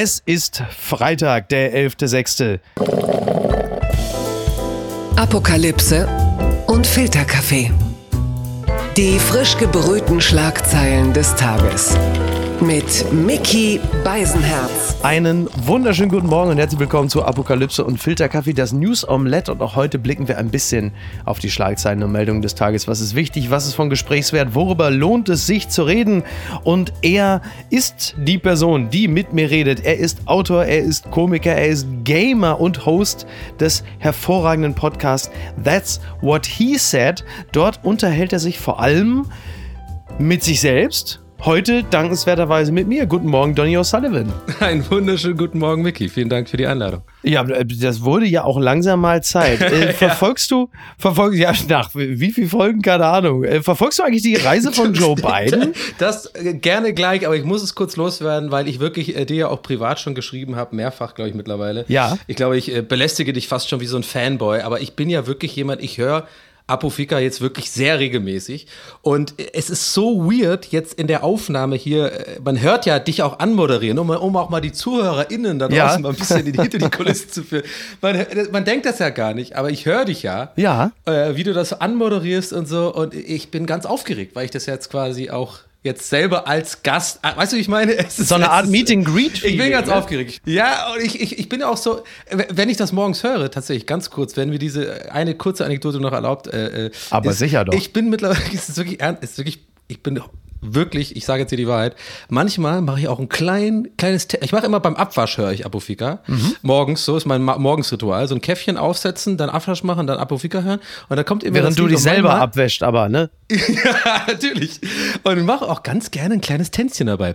Es ist Freitag, der 11.06. Apokalypse und Filterkaffee. Die frisch gebrühten Schlagzeilen des Tages. Mit Mickey Beisenherz. Einen wunderschönen guten Morgen und herzlich willkommen zu Apokalypse und Filterkaffee, das News Omelette. Und auch heute blicken wir ein bisschen auf die Schlagzeilen und Meldungen des Tages. Was ist wichtig? Was ist von Gesprächswert? Worüber lohnt es sich zu reden? Und er ist die Person, die mit mir redet. Er ist Autor, er ist Komiker, er ist Gamer und Host des hervorragenden Podcasts That's What He Said. Dort unterhält er sich vor allem mit sich selbst Heute dankenswerterweise mit mir. Guten Morgen, Donny O'Sullivan. Einen wunderschönen guten Morgen, Mickey. Vielen Dank für die Einladung. Ja, das wurde ja auch langsam mal Zeit. Äh, verfolgst du, verfolgst, ja, nach wie viel Folgen, keine Ahnung. Äh, verfolgst du eigentlich die Reise von Joe Biden? Das äh, gerne gleich, aber ich muss es kurz loswerden, weil ich wirklich äh, dir ja auch privat schon geschrieben habe, mehrfach, glaube ich, mittlerweile. Ja. Ich glaube, ich äh, belästige dich fast schon wie so ein Fanboy, aber ich bin ja wirklich jemand, ich höre Apofika jetzt wirklich sehr regelmäßig. Und es ist so weird jetzt in der Aufnahme hier, äh, man hört ja dich auch anmoderieren, um, um auch mal die ZuhörerInnen da draußen ja. mal ein bisschen hinter die Kulissen zu führen. Man, äh, man denkt das ja gar nicht, aber ich höre dich ja. Ja. Äh, wie du das anmoderierst und so. Und ich bin ganz aufgeregt, weil ich das jetzt quasi auch jetzt selber als Gast, ah, weißt du, wie ich meine? Es ist so eine Art Meet and Greet. Ich bin ganz ne? aufgeregt. Ja, und ich, ich, ich bin auch so, wenn ich das morgens höre, tatsächlich ganz kurz, wenn mir diese eine kurze Anekdote noch erlaubt. Äh, äh Aber ist, sicher doch. Ich bin mittlerweile, es ist wirklich ernst, ist wirklich, ich bin wirklich, ich sage jetzt hier die Wahrheit, manchmal mache ich auch ein klein, kleines, ich mache immer beim Abwasch höre ich Apofika. Mhm. Morgens, so ist mein Morgensritual. So ein Käffchen aufsetzen, dann Abwasch machen, dann Apofika hören. Und dann kommt immer Während du dich selber mal. abwäscht, aber, ne? ja, natürlich. Und ich mache auch ganz gerne ein kleines Tänzchen dabei.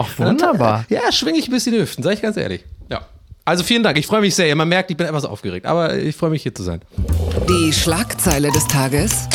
Ach, wunderbar. ja, schwinge ich ein bisschen die Hüften, sag ich ganz ehrlich. Ja. Also vielen Dank, ich freue mich sehr. Man merkt, ich bin etwas aufgeregt, aber ich freue mich hier zu sein. Die Schlagzeile des Tages.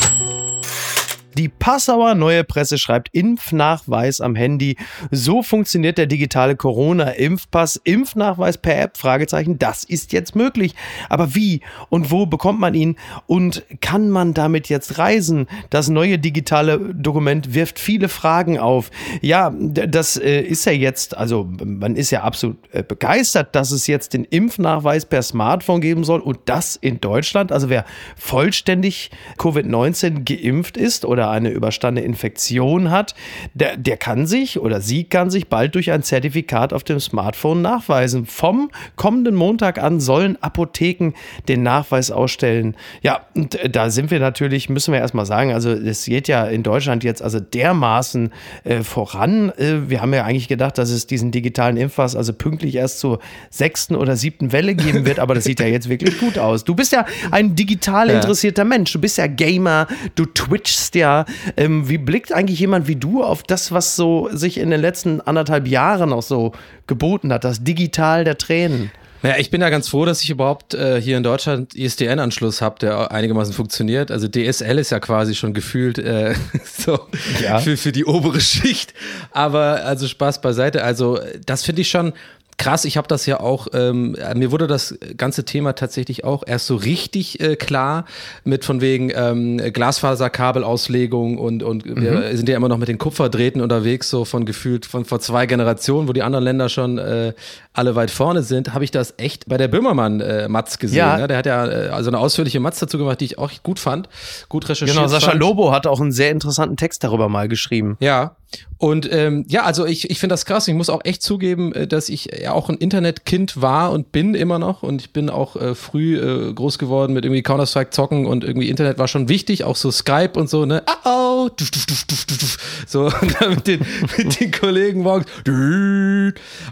Die Passauer Neue Presse schreibt Impfnachweis am Handy. So funktioniert der digitale Corona-Impfpass. Impfnachweis per App? Fragezeichen. Das ist jetzt möglich. Aber wie und wo bekommt man ihn? Und kann man damit jetzt reisen? Das neue digitale Dokument wirft viele Fragen auf. Ja, das äh, ist ja jetzt, also man ist ja absolut äh, begeistert, dass es jetzt den Impfnachweis per Smartphone geben soll und das in Deutschland. Also wer vollständig Covid-19 geimpft ist oder eine überstandene Infektion hat, der, der kann sich oder sie kann sich bald durch ein Zertifikat auf dem Smartphone nachweisen. Vom kommenden Montag an sollen Apotheken den Nachweis ausstellen. Ja, und äh, da sind wir natürlich, müssen wir erstmal sagen, also es geht ja in Deutschland jetzt also dermaßen äh, voran. Äh, wir haben ja eigentlich gedacht, dass es diesen digitalen Impfpass also pünktlich erst zur sechsten oder siebten Welle geben wird, aber das sieht ja jetzt wirklich gut aus. Du bist ja ein digital interessierter ja. Mensch, du bist ja Gamer, du twitchst ja ähm, wie blickt eigentlich jemand wie du auf das, was so sich in den letzten anderthalb Jahren auch so geboten hat, das Digital der Tränen? Naja, ich bin ja ganz froh, dass ich überhaupt äh, hier in Deutschland ISDN-Anschluss habe, der einigermaßen funktioniert. Also DSL ist ja quasi schon gefühlt äh, so ja. für, für die obere Schicht. Aber also Spaß beiseite. Also das finde ich schon krass, ich habe das ja auch, ähm, mir wurde das ganze Thema tatsächlich auch erst so richtig äh, klar mit von wegen ähm, Glasfaserkabelauslegung und, und mhm. wir sind ja immer noch mit den Kupferdrähten unterwegs, so von gefühlt von vor zwei Generationen, wo die anderen Länder schon äh, alle weit vorne sind, habe ich das echt bei der Böhmermann-Matz äh, gesehen. Ja. Ne? Der hat ja äh, also eine ausführliche Matz dazu gemacht, die ich auch gut fand, gut recherchiert. Genau, Sascha fand. Lobo hat auch einen sehr interessanten Text darüber mal geschrieben. Ja, und ähm, ja, also ich, ich finde das krass. Ich muss auch echt zugeben, äh, dass ich ja auch ein Internetkind war und bin immer noch. Und ich bin auch äh, früh äh, groß geworden mit irgendwie Counter-Strike zocken und irgendwie Internet war schon wichtig, auch so Skype und so, ne? Oh, oh, duf, duf, duf, duf, duf. so mit den, mit den Kollegen morgens.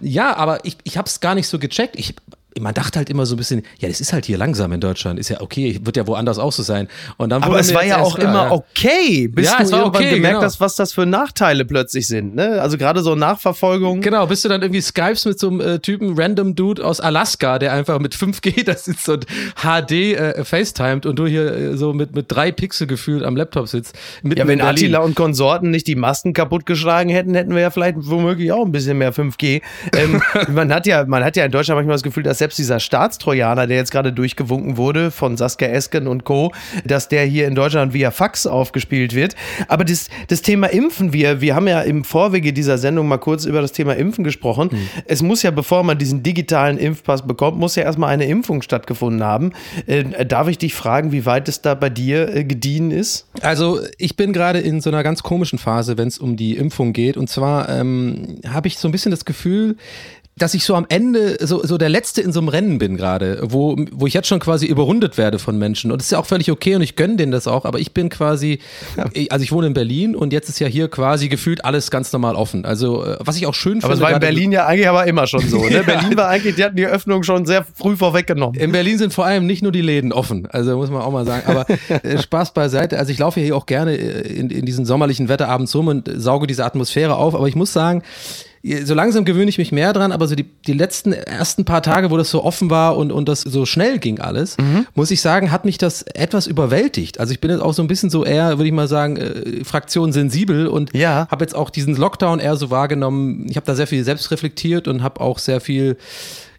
Ja, aber ich, ich habe es gar nicht so gecheckt. Ich man dachte halt immer so ein bisschen, ja, das ist halt hier langsam in Deutschland, ist ja okay, wird ja woanders auch so sein. Und dann Aber es war ja auch klar, immer ja. okay, bis ja, du irgendwann okay, gemerkt genau. hast, was das für Nachteile plötzlich sind. Ne? Also gerade so Nachverfolgung. Genau, bist du dann irgendwie Skypes mit so einem äh, Typen, random Dude aus Alaska, der einfach mit 5G, das ist so HD äh, FaceTimed und du hier äh, so mit, mit drei Pixel gefühlt am Laptop sitzt. Ja, wenn Attila und Konsorten nicht die Masken kaputtgeschlagen hätten, hätten wir ja vielleicht womöglich auch ein bisschen mehr 5G. Ähm, man hat ja, man hat ja in Deutschland manchmal das Gefühl, dass selbst dieser Staatstrojaner, der jetzt gerade durchgewunken wurde von Saskia Esken und Co., dass der hier in Deutschland via Fax aufgespielt wird. Aber das, das Thema Impfen, wir, wir haben ja im Vorwege dieser Sendung mal kurz über das Thema Impfen gesprochen. Mhm. Es muss ja, bevor man diesen digitalen Impfpass bekommt, muss ja erstmal eine Impfung stattgefunden haben. Äh, darf ich dich fragen, wie weit es da bei dir äh, gediehen ist? Also ich bin gerade in so einer ganz komischen Phase, wenn es um die Impfung geht. Und zwar ähm, habe ich so ein bisschen das Gefühl, dass ich so am Ende so, so der Letzte in so einem Rennen bin gerade, wo, wo ich jetzt schon quasi überrundet werde von Menschen. Und das ist ja auch völlig okay und ich gönne denen das auch, aber ich bin quasi, also ich wohne in Berlin und jetzt ist ja hier quasi gefühlt alles ganz normal offen. Also, äh, was ich auch schön finde. Aber es war in Berlin ja eigentlich aber immer schon so, ne? ja. Berlin war eigentlich, die hatten die Öffnung schon sehr früh vorweggenommen. In Berlin sind vor allem nicht nur die Läden offen, also muss man auch mal sagen. Aber äh, Spaß beiseite. Also ich laufe hier auch gerne äh, in, in diesen sommerlichen Wetterabends rum und sauge diese Atmosphäre auf, aber ich muss sagen, so langsam gewöhne ich mich mehr dran, aber so die, die letzten ersten paar Tage, wo das so offen war und, und das so schnell ging alles, mhm. muss ich sagen, hat mich das etwas überwältigt. Also ich bin jetzt auch so ein bisschen so eher, würde ich mal sagen, äh, Fraktion sensibel und ja. habe jetzt auch diesen Lockdown eher so wahrgenommen. Ich habe da sehr viel selbst reflektiert und habe auch sehr viel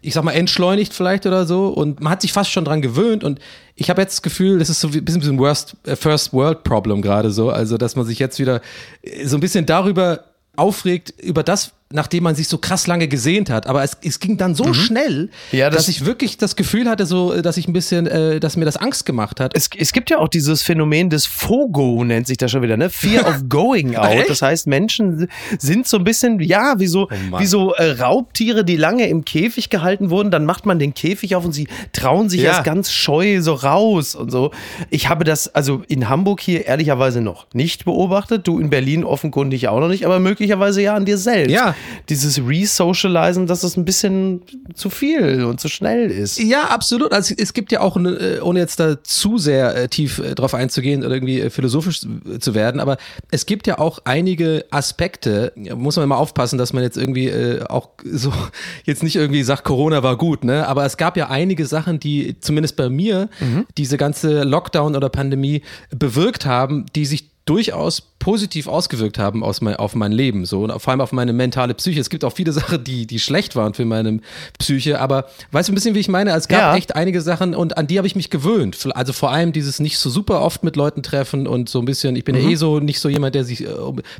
ich sag mal, entschleunigt vielleicht oder so. Und man hat sich fast schon dran gewöhnt. Und ich habe jetzt das Gefühl, das ist so ein bisschen ein Worst, äh, First World Problem gerade so. Also, dass man sich jetzt wieder äh, so ein bisschen darüber aufregt, über das, nachdem man sich so krass lange gesehnt hat. Aber es, es ging dann so mhm. schnell, ja, das dass ich wirklich das Gefühl hatte, so, dass ich ein bisschen, äh, dass mir das Angst gemacht hat. Es, es gibt ja auch dieses Phänomen des FOGO, nennt sich das schon wieder, ne? Fear of Going Out. das heißt, Menschen sind so ein bisschen, ja, wie so, oh wie so äh, Raubtiere, die lange im Käfig gehalten wurden. Dann macht man den Käfig auf und sie trauen sich ja. erst ganz scheu so raus und so. Ich habe das also in Hamburg hier ehrlicherweise noch nicht beobachtet. Du in Berlin offenkundig auch noch nicht, aber möglicherweise ja an dir selbst. Ja, dieses Resocializen, dass es ein bisschen zu viel und zu schnell ist. Ja, absolut. Also es gibt ja auch, äh, ohne jetzt da zu sehr äh, tief äh, drauf einzugehen oder irgendwie philosophisch zu werden, aber es gibt ja auch einige Aspekte, muss man immer aufpassen, dass man jetzt irgendwie auch so jetzt nicht irgendwie sagt, Corona war gut, ne? Aber es gab ja einige Sachen, die zumindest bei mir mhm. diese ganze Lockdown oder Pandemie bewirkt haben, die sich durchaus positiv ausgewirkt haben aus mein, auf mein Leben, so und vor allem auf meine mentale Psyche. Es gibt auch viele Sachen, die, die schlecht waren für meine Psyche, aber weißt du ein bisschen, wie ich meine? Es gab ja. echt einige Sachen und an die habe ich mich gewöhnt. Also vor allem dieses nicht so super oft mit Leuten treffen und so ein bisschen, ich bin mhm. ja eh so nicht so jemand, der sich, äh,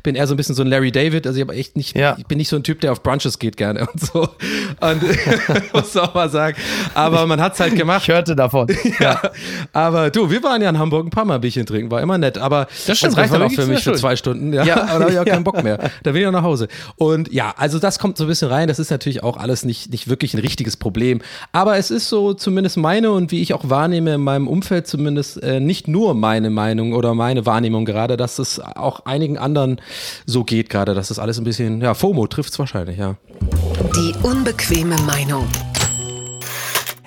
bin eher so ein bisschen so ein Larry David, also ich habe echt nicht, ja. ich bin nicht so ein Typ, der auf Brunches geht gerne und so. Und muss auch mal sagen, aber man hat es halt gemacht. Ich hörte davon. ja. Aber du, wir waren ja in Hamburg ein paar Mal Bierchen trinken, war immer nett, aber das, stimmt, reicht dann auch für mich für zwei Stunden. Ja, ja. aber da habe ich auch keinen Bock mehr. Da will ich auch nach Hause. Und ja, also das kommt so ein bisschen rein. Das ist natürlich auch alles nicht, nicht wirklich ein richtiges Problem. Aber es ist so zumindest meine und wie ich auch wahrnehme in meinem Umfeld zumindest äh, nicht nur meine Meinung oder meine Wahrnehmung gerade, dass es auch einigen anderen so geht gerade, dass das alles ein bisschen, ja, FOMO trifft es wahrscheinlich, ja. Die unbequeme Meinung.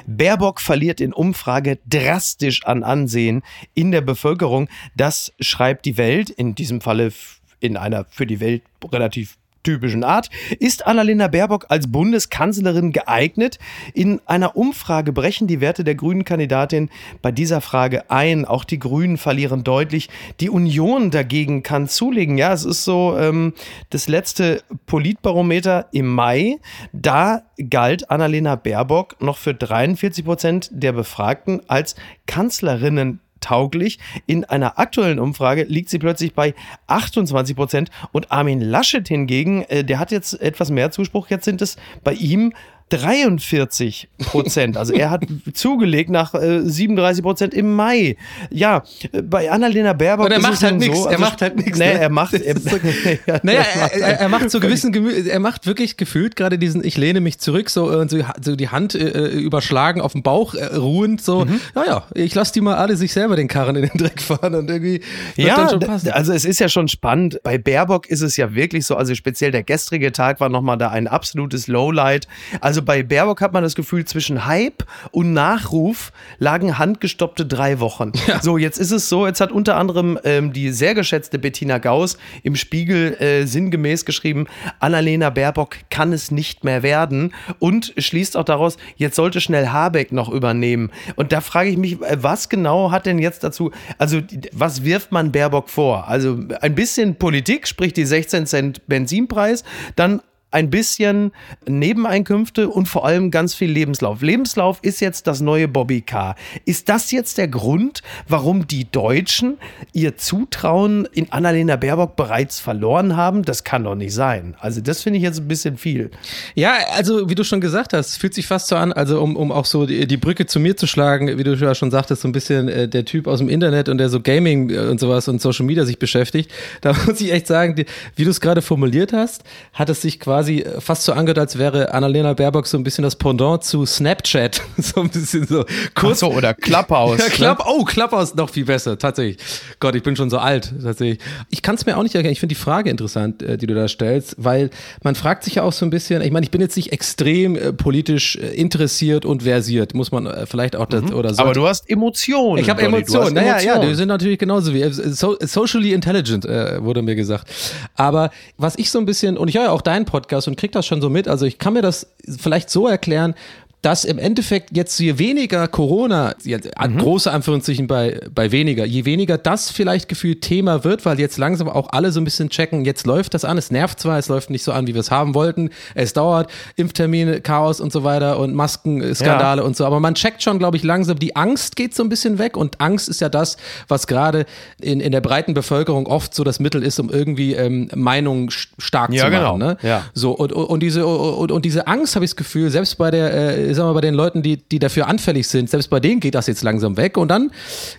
Baerbock verliert in Umfrage drastisch an Ansehen in der Bevölkerung. Das schreibt die Welt, in diesem Falle in einer für die Welt relativ typischen Art. Ist Annalena Baerbock als Bundeskanzlerin geeignet? In einer Umfrage brechen die Werte der grünen Kandidatin bei dieser Frage ein. Auch die Grünen verlieren deutlich. Die Union dagegen kann zulegen. Ja, es ist so ähm, das letzte Politbarometer im Mai. Da galt Annalena Baerbock noch für 43 Prozent der Befragten als Kanzlerinnen tauglich. In einer aktuellen Umfrage liegt sie plötzlich bei 28 Prozent und Armin Laschet hingegen, äh, der hat jetzt etwas mehr Zuspruch. Jetzt sind es bei ihm 43 Prozent. Also er hat zugelegt nach äh, 37 Prozent im Mai. Ja, bei Annalena Baerbock. Und er macht halt nichts. So, also, er macht halt nichts. Nee, er macht. Er, ja, naja, er, er, macht so gewissen Gemü er macht wirklich gefühlt gerade diesen, ich lehne mich zurück, so, und so, so die Hand äh, überschlagen, auf dem Bauch äh, ruhend, so, mhm. naja, ich lasse die mal alle sich selber den Karren in den Dreck fahren und irgendwie ja, also es ist ja schon spannend. Bei Baerbock ist es ja wirklich so, also speziell der gestrige Tag war nochmal da ein absolutes Lowlight. Also bei Baerbock hat man das Gefühl, zwischen Hype und Nachruf lagen handgestoppte drei Wochen. Ja. So, jetzt ist es so, jetzt hat unter anderem ähm, die sehr geschätzte Bettina Gauss im Spiegel äh, sinngemäß geschrieben, Annalena Baerbock kann es nicht mehr werden und schließt auch daraus, jetzt sollte schnell Habeck noch übernehmen. Und da frage ich mich, äh, was genau hat denn jetzt dazu, also was wirft man Baerbock vor? Also ein bisschen Politik, sprich die 16 Cent Benzinpreis, dann ein bisschen Nebeneinkünfte und vor allem ganz viel Lebenslauf. Lebenslauf ist jetzt das neue Bobby Car. Ist das jetzt der Grund, warum die Deutschen ihr Zutrauen in Annalena Baerbock bereits verloren haben? Das kann doch nicht sein. Also das finde ich jetzt ein bisschen viel. Ja, also wie du schon gesagt hast, fühlt sich fast so an, also um, um auch so die, die Brücke zu mir zu schlagen, wie du ja schon sagtest, so ein bisschen äh, der Typ aus dem Internet und der so Gaming äh, und sowas und Social Media sich beschäftigt. Da muss ich echt sagen, die, wie du es gerade formuliert hast, hat es sich quasi äh, fast so angehört, als wäre Annalena Baerbock so ein bisschen das Pendant zu Snapchat. so ein bisschen so kurz. Ach so, oder Clubhouse. ja, Club, ne? Oh, Clubhouse noch viel besser, tatsächlich. Gott, ich bin schon so alt, tatsächlich. Ich kann es mir auch nicht erkennen. Ich finde die Frage interessant, äh, die du da stellst, weil man fragt sich ja auch so ein bisschen, ich meine, ich bin jetzt nicht extrem äh, politisch äh, interessiert und versiert, muss man äh, vielleicht auch das, mhm. oder so. Aber du hast Emotionen. Ich habe Emotionen. Naja, Emotionen. ja, die sind natürlich genauso wie äh, so, socially intelligent, wurde mir gesagt. Aber was ich so ein bisschen, und ich höre ja auch deinen Podcast und krieg das schon so mit, also ich kann mir das vielleicht so erklären, dass im Endeffekt jetzt je weniger Corona, mhm. große Anführungszeichen bei, bei weniger, je weniger das vielleicht gefühlt Thema wird, weil jetzt langsam auch alle so ein bisschen checken, jetzt läuft das an, es nervt zwar, es läuft nicht so an, wie wir es haben wollten, es dauert, Impftermine, Chaos und so weiter und Maskenskandale ja. und so, aber man checkt schon, glaube ich, langsam, die Angst geht so ein bisschen weg und Angst ist ja das, was gerade in, in der breiten Bevölkerung oft so das Mittel ist, um irgendwie ähm, Meinungen stark ja, zu machen. Genau. Ne? Ja. So, und, und, diese, und, und diese Angst, habe ich das Gefühl, selbst bei der äh, ich sag mal, bei den Leuten, die, die dafür anfällig sind, selbst bei denen geht das jetzt langsam weg. Und dann,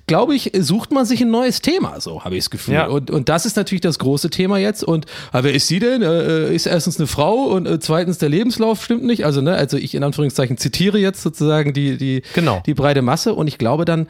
glaube ich, sucht man sich ein neues Thema, so habe ich das Gefühl. Ja. Und, und das ist natürlich das große Thema jetzt. Und ah, wer ist sie denn? Äh, äh, ist erstens eine Frau und äh, zweitens der Lebenslauf stimmt nicht. Also, ne, also ich in Anführungszeichen zitiere jetzt sozusagen die, die, genau. die breite Masse. Und ich glaube dann,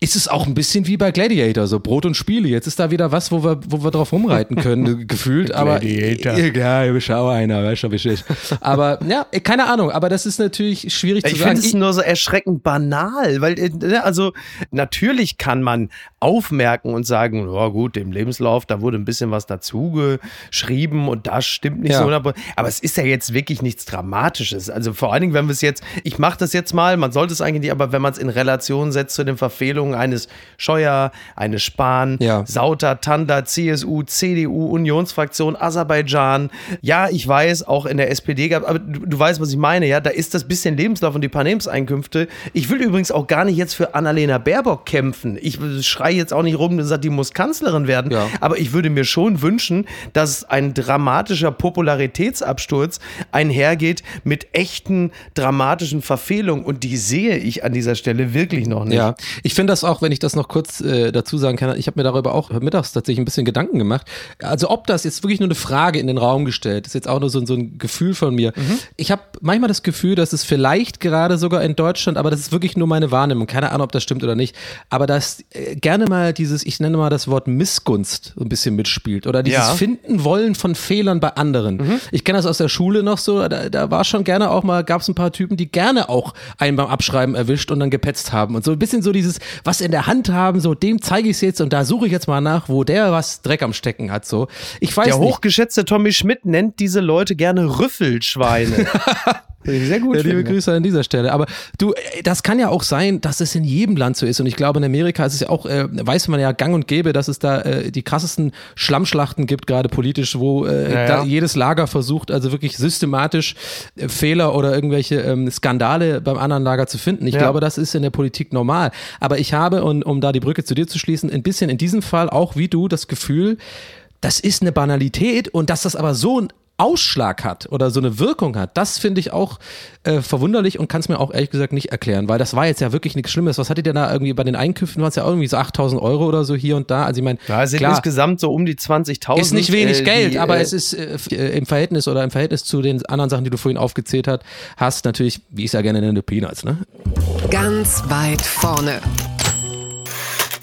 ist es auch ein bisschen wie bei Gladiator, so Brot und Spiele. Jetzt ist da wieder was, wo wir, wo wir drauf rumreiten können, gefühlt. aber ja, ich schau einer, weißt du, ich Aber ja, keine Ahnung, aber das ist natürlich schwierig ich zu sagen. Ich finde es nur so erschreckend banal, weil äh, ne, also natürlich kann man aufmerken und sagen, oh gut, im Lebenslauf, da wurde ein bisschen was dazu geschrieben und das stimmt nicht ja. so. Aber es ist ja jetzt wirklich nichts Dramatisches. Also vor allen Dingen, wenn wir es jetzt, ich mache das jetzt mal, man sollte es eigentlich nicht, aber wenn man es in Relation setzt zu den Verfehlungen Regierungen eines Scheuer, eines Spahn, ja. Sauter, Tanda, CSU, CDU, Unionsfraktion, Aserbaidschan. Ja, ich weiß, auch in der SPD gab, aber du, du weißt, was ich meine, ja, da ist das bisschen Lebenslauf und die Panemseinkünfte. Ich will übrigens auch gar nicht jetzt für Annalena Baerbock kämpfen. Ich schreie jetzt auch nicht rum und sage, die muss Kanzlerin werden, ja. aber ich würde mir schon wünschen, dass ein dramatischer Popularitätsabsturz einhergeht mit echten dramatischen Verfehlungen und die sehe ich an dieser Stelle wirklich noch nicht. Ja, ich finde das auch, wenn ich das noch kurz äh, dazu sagen kann, ich habe mir darüber auch mittags tatsächlich ein bisschen Gedanken gemacht. Also ob das jetzt wirklich nur eine Frage in den Raum gestellt, ist jetzt auch nur so, so ein Gefühl von mir. Mhm. Ich habe manchmal das Gefühl, dass es vielleicht gerade sogar in Deutschland, aber das ist wirklich nur meine Wahrnehmung, keine Ahnung, ob das stimmt oder nicht, aber dass äh, gerne mal dieses, ich nenne mal das Wort Missgunst ein bisschen mitspielt oder dieses ja. Finden wollen von Fehlern bei anderen. Mhm. Ich kenne das aus der Schule noch so, da, da war schon gerne auch mal, gab es ein paar Typen, die gerne auch einen beim Abschreiben erwischt und dann gepetzt haben und so ein bisschen so dieses, was in der Hand haben, so dem zeige ich es jetzt und da suche ich jetzt mal nach, wo der was Dreck am Stecken hat. So, ich weiß Der nicht. hochgeschätzte Tommy Schmidt nennt diese Leute gerne Rüffelschweine. Sehr gut. Ja, liebe Grüße an dieser Stelle. Aber du, äh, das kann ja auch sein, dass es in jedem Land so ist. Und ich glaube, in Amerika ist es ja auch, äh, weiß man ja gang und gäbe, dass es da äh, die krassesten Schlammschlachten gibt, gerade politisch, wo äh, ja, ja. jedes Lager versucht, also wirklich systematisch äh, Fehler oder irgendwelche ähm, Skandale beim anderen Lager zu finden. Ich ja. glaube, das ist in der Politik normal. Aber ich habe, und um da die Brücke zu dir zu schließen, ein bisschen in diesem Fall auch wie du das Gefühl, das ist eine Banalität und dass das aber so ein Ausschlag hat oder so eine Wirkung hat, das finde ich auch äh, verwunderlich und kann es mir auch ehrlich gesagt nicht erklären, weil das war jetzt ja wirklich nichts Schlimmes. Was hattet ihr da irgendwie bei den Einkünften? War es ja irgendwie so 8000 Euro oder so hier und da? Also ich meine, ja, es sind klar, insgesamt so um die 20.000. Ist nicht wenig äh, Geld, die, aber äh, es ist äh, äh, im Verhältnis oder im Verhältnis zu den anderen Sachen, die du vorhin aufgezählt hast, hast natürlich, wie ich es ja gerne nenne, Peanuts, ne? Ganz weit vorne.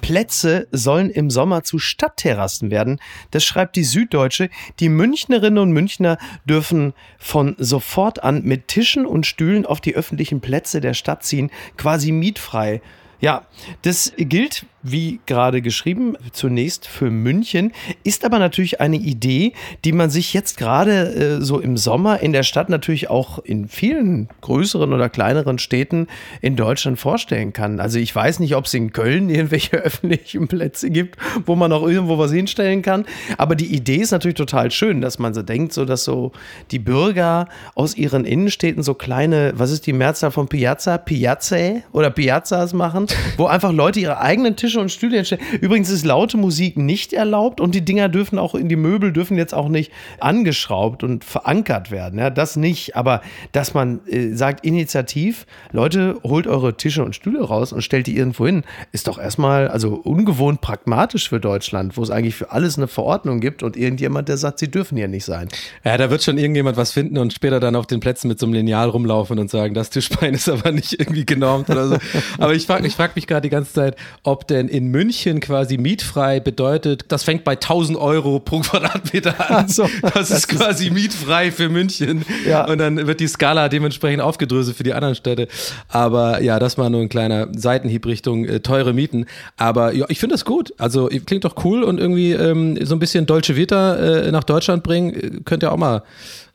Plätze sollen im Sommer zu Stadtterrassen werden. Das schreibt die Süddeutsche. Die Münchnerinnen und Münchner dürfen von sofort an mit Tischen und Stühlen auf die öffentlichen Plätze der Stadt ziehen, quasi mietfrei. Ja, das gilt wie gerade geschrieben, zunächst für München, ist aber natürlich eine Idee, die man sich jetzt gerade äh, so im Sommer in der Stadt natürlich auch in vielen größeren oder kleineren Städten in Deutschland vorstellen kann. Also ich weiß nicht, ob es in Köln irgendwelche öffentlichen Plätze gibt, wo man auch irgendwo was hinstellen kann, aber die Idee ist natürlich total schön, dass man so denkt, so dass so die Bürger aus ihren Innenstädten so kleine, was ist die Mehrzahl von Piazza, Piazzae oder Piazzas machen, wo einfach Leute ihre eigenen Tische und Stühle hinstellen. Übrigens ist laute Musik nicht erlaubt und die Dinger dürfen auch in die Möbel dürfen jetzt auch nicht angeschraubt und verankert werden. Ja, das nicht, aber dass man äh, sagt initiativ, Leute, holt eure Tische und Stühle raus und stellt die irgendwo hin, ist doch erstmal also ungewohnt pragmatisch für Deutschland, wo es eigentlich für alles eine Verordnung gibt und irgendjemand, der sagt, sie dürfen hier nicht sein. Ja, da wird schon irgendjemand was finden und später dann auf den Plätzen mit so einem Lineal rumlaufen und sagen, das Tischbein ist aber nicht irgendwie genormt oder so. Aber ich frage ich frag mich gerade die ganze Zeit, ob denn in München quasi mietfrei bedeutet, das fängt bei 1000 Euro pro Quadratmeter an. So, das, das, ist quasi mietfrei für München. Ja. Und dann wird die Skala dementsprechend aufgedröselt für die anderen Städte. Aber ja, das war nur ein kleiner Seitenhieb Richtung äh, teure Mieten. Aber ja, ich finde das gut. Also klingt doch cool und irgendwie ähm, so ein bisschen Deutsche Vita äh, nach Deutschland bringen, äh, könnt ihr auch mal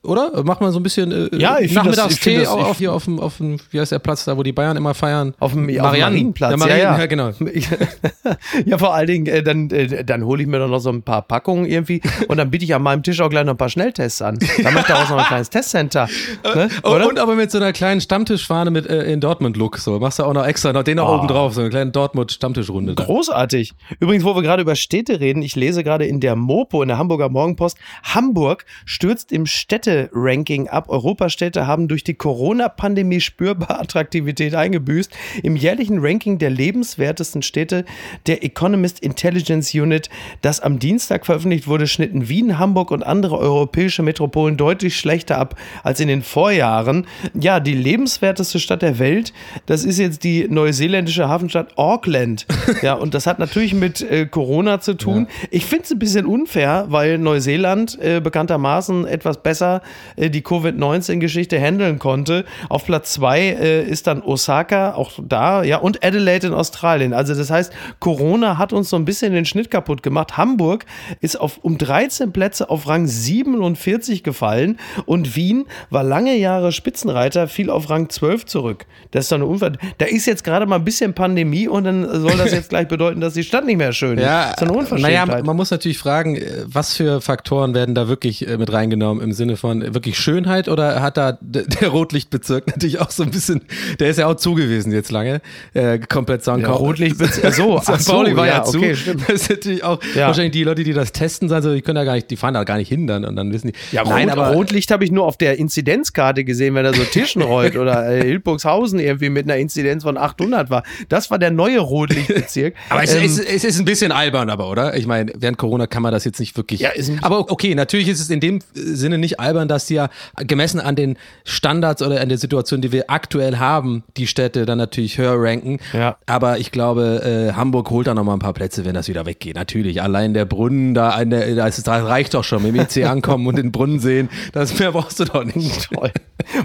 oder? Macht man so ein bisschen äh, ja, ich Nachmittagstee das, auf, hier auf dem, auf dem, wie heißt der Platz da, wo die Bayern immer feiern? Auf dem Mariannenplatz. Ja, Marien, ja, ja. ja, genau. ja, vor allen Dingen, äh, dann, äh, dann hole ich mir doch noch so ein paar Packungen irgendwie und dann biete ich an meinem Tisch auch gleich noch ein paar Schnelltests an. Dann mache ich daraus noch ein kleines Testcenter. Ne? Und, und, aber mit so einer kleinen Stammtischfahne mit äh, in Dortmund-Look. So. Machst du auch noch extra, noch den noch oh. oben drauf, so eine kleine Dortmund-Stammtischrunde. Großartig. Übrigens, wo wir gerade über Städte reden, ich lese gerade in der Mopo, in der Hamburger Morgenpost, Hamburg stürzt im Städte-Ranking ab. Europastädte haben durch die Corona-Pandemie spürbar Attraktivität eingebüßt. Im jährlichen Ranking der lebenswertesten Städte der Economist Intelligence Unit, das am Dienstag veröffentlicht wurde, schnitten Wien, Hamburg und andere europäische Metropolen deutlich schlechter ab als in den Vorjahren. Ja, die lebenswerteste Stadt der Welt, das ist jetzt die neuseeländische Hafenstadt Auckland. Ja, und das hat natürlich mit äh, Corona zu tun. Ja. Ich finde es ein bisschen unfair, weil Neuseeland äh, bekanntermaßen etwas besser äh, die Covid-19-Geschichte handeln konnte. Auf Platz zwei äh, ist dann Osaka, auch da, ja, und Adelaide in Australien. Also das heißt, Corona hat uns so ein bisschen den Schnitt kaputt gemacht. Hamburg ist auf, um 13 Plätze auf Rang 47 gefallen und Wien war lange Jahre Spitzenreiter, fiel auf Rang 12 zurück. Das ist doch eine Unver Da ist jetzt gerade mal ein bisschen Pandemie und dann soll das jetzt gleich bedeuten, dass die Stadt nicht mehr schön ist. Ja, das ist eine Unverschämtheit. Naja, man muss natürlich fragen, äh, was für Faktoren werden da wirklich mit reingenommen im Sinne von wirklich Schönheit oder hat da der Rotlichtbezirk natürlich auch so ein bisschen, der ist ja auch zugewiesen jetzt lange, äh, komplett sagen ja, Rotlichtbezirk, so, St. Pauli war ja, ja zu. Okay, stimmt. Das ist natürlich auch ja. wahrscheinlich die Leute, die das testen, also die können da gar nicht, die fahren da gar nicht hindern und dann wissen die. Ja, Nein, Rot, aber Rotlicht habe ich nur auf der Inzidenzkarte gesehen, wenn er so Tischen rollt oder äh, Hildburgshausen irgendwie mit einer Inzidenz von 800 war. Das war der neue Rotlichtbezirk. aber es, ähm, es, es, ist ein bisschen albern, aber oder? Ich meine, während Corona kann man das jetzt nicht wirklich. Ja, aber okay, natürlich ist es in dem Sinne nicht albern, dass die ja gemessen an den Standards oder an der Situation, die wir aktuell haben, die Städte dann natürlich höher ranken. Ja. Aber ich glaube, äh, Hamburg holt da noch mal ein paar Plätze, wenn das wieder weggeht. Natürlich, allein der Brunnen da, der, das, das reicht doch schon, mit dem IC ankommen und den Brunnen sehen. Das mehr brauchst du doch nicht. Toll.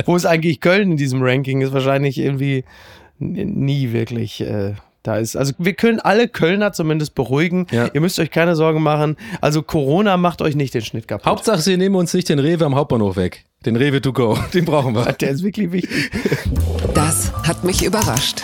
Wo ist eigentlich Köln in diesem Ranking? Ist wahrscheinlich irgendwie nie wirklich. Äh da ist. Also wir können alle Kölner zumindest beruhigen. Ja. Ihr müsst euch keine Sorgen machen. Also Corona macht euch nicht den Schnitt kaputt. Hauptsache, sie nehmen uns nicht den Rewe am Hauptbahnhof weg. Den Rewe to go. Den brauchen wir. Der ist wirklich wichtig. Das hat mich überrascht.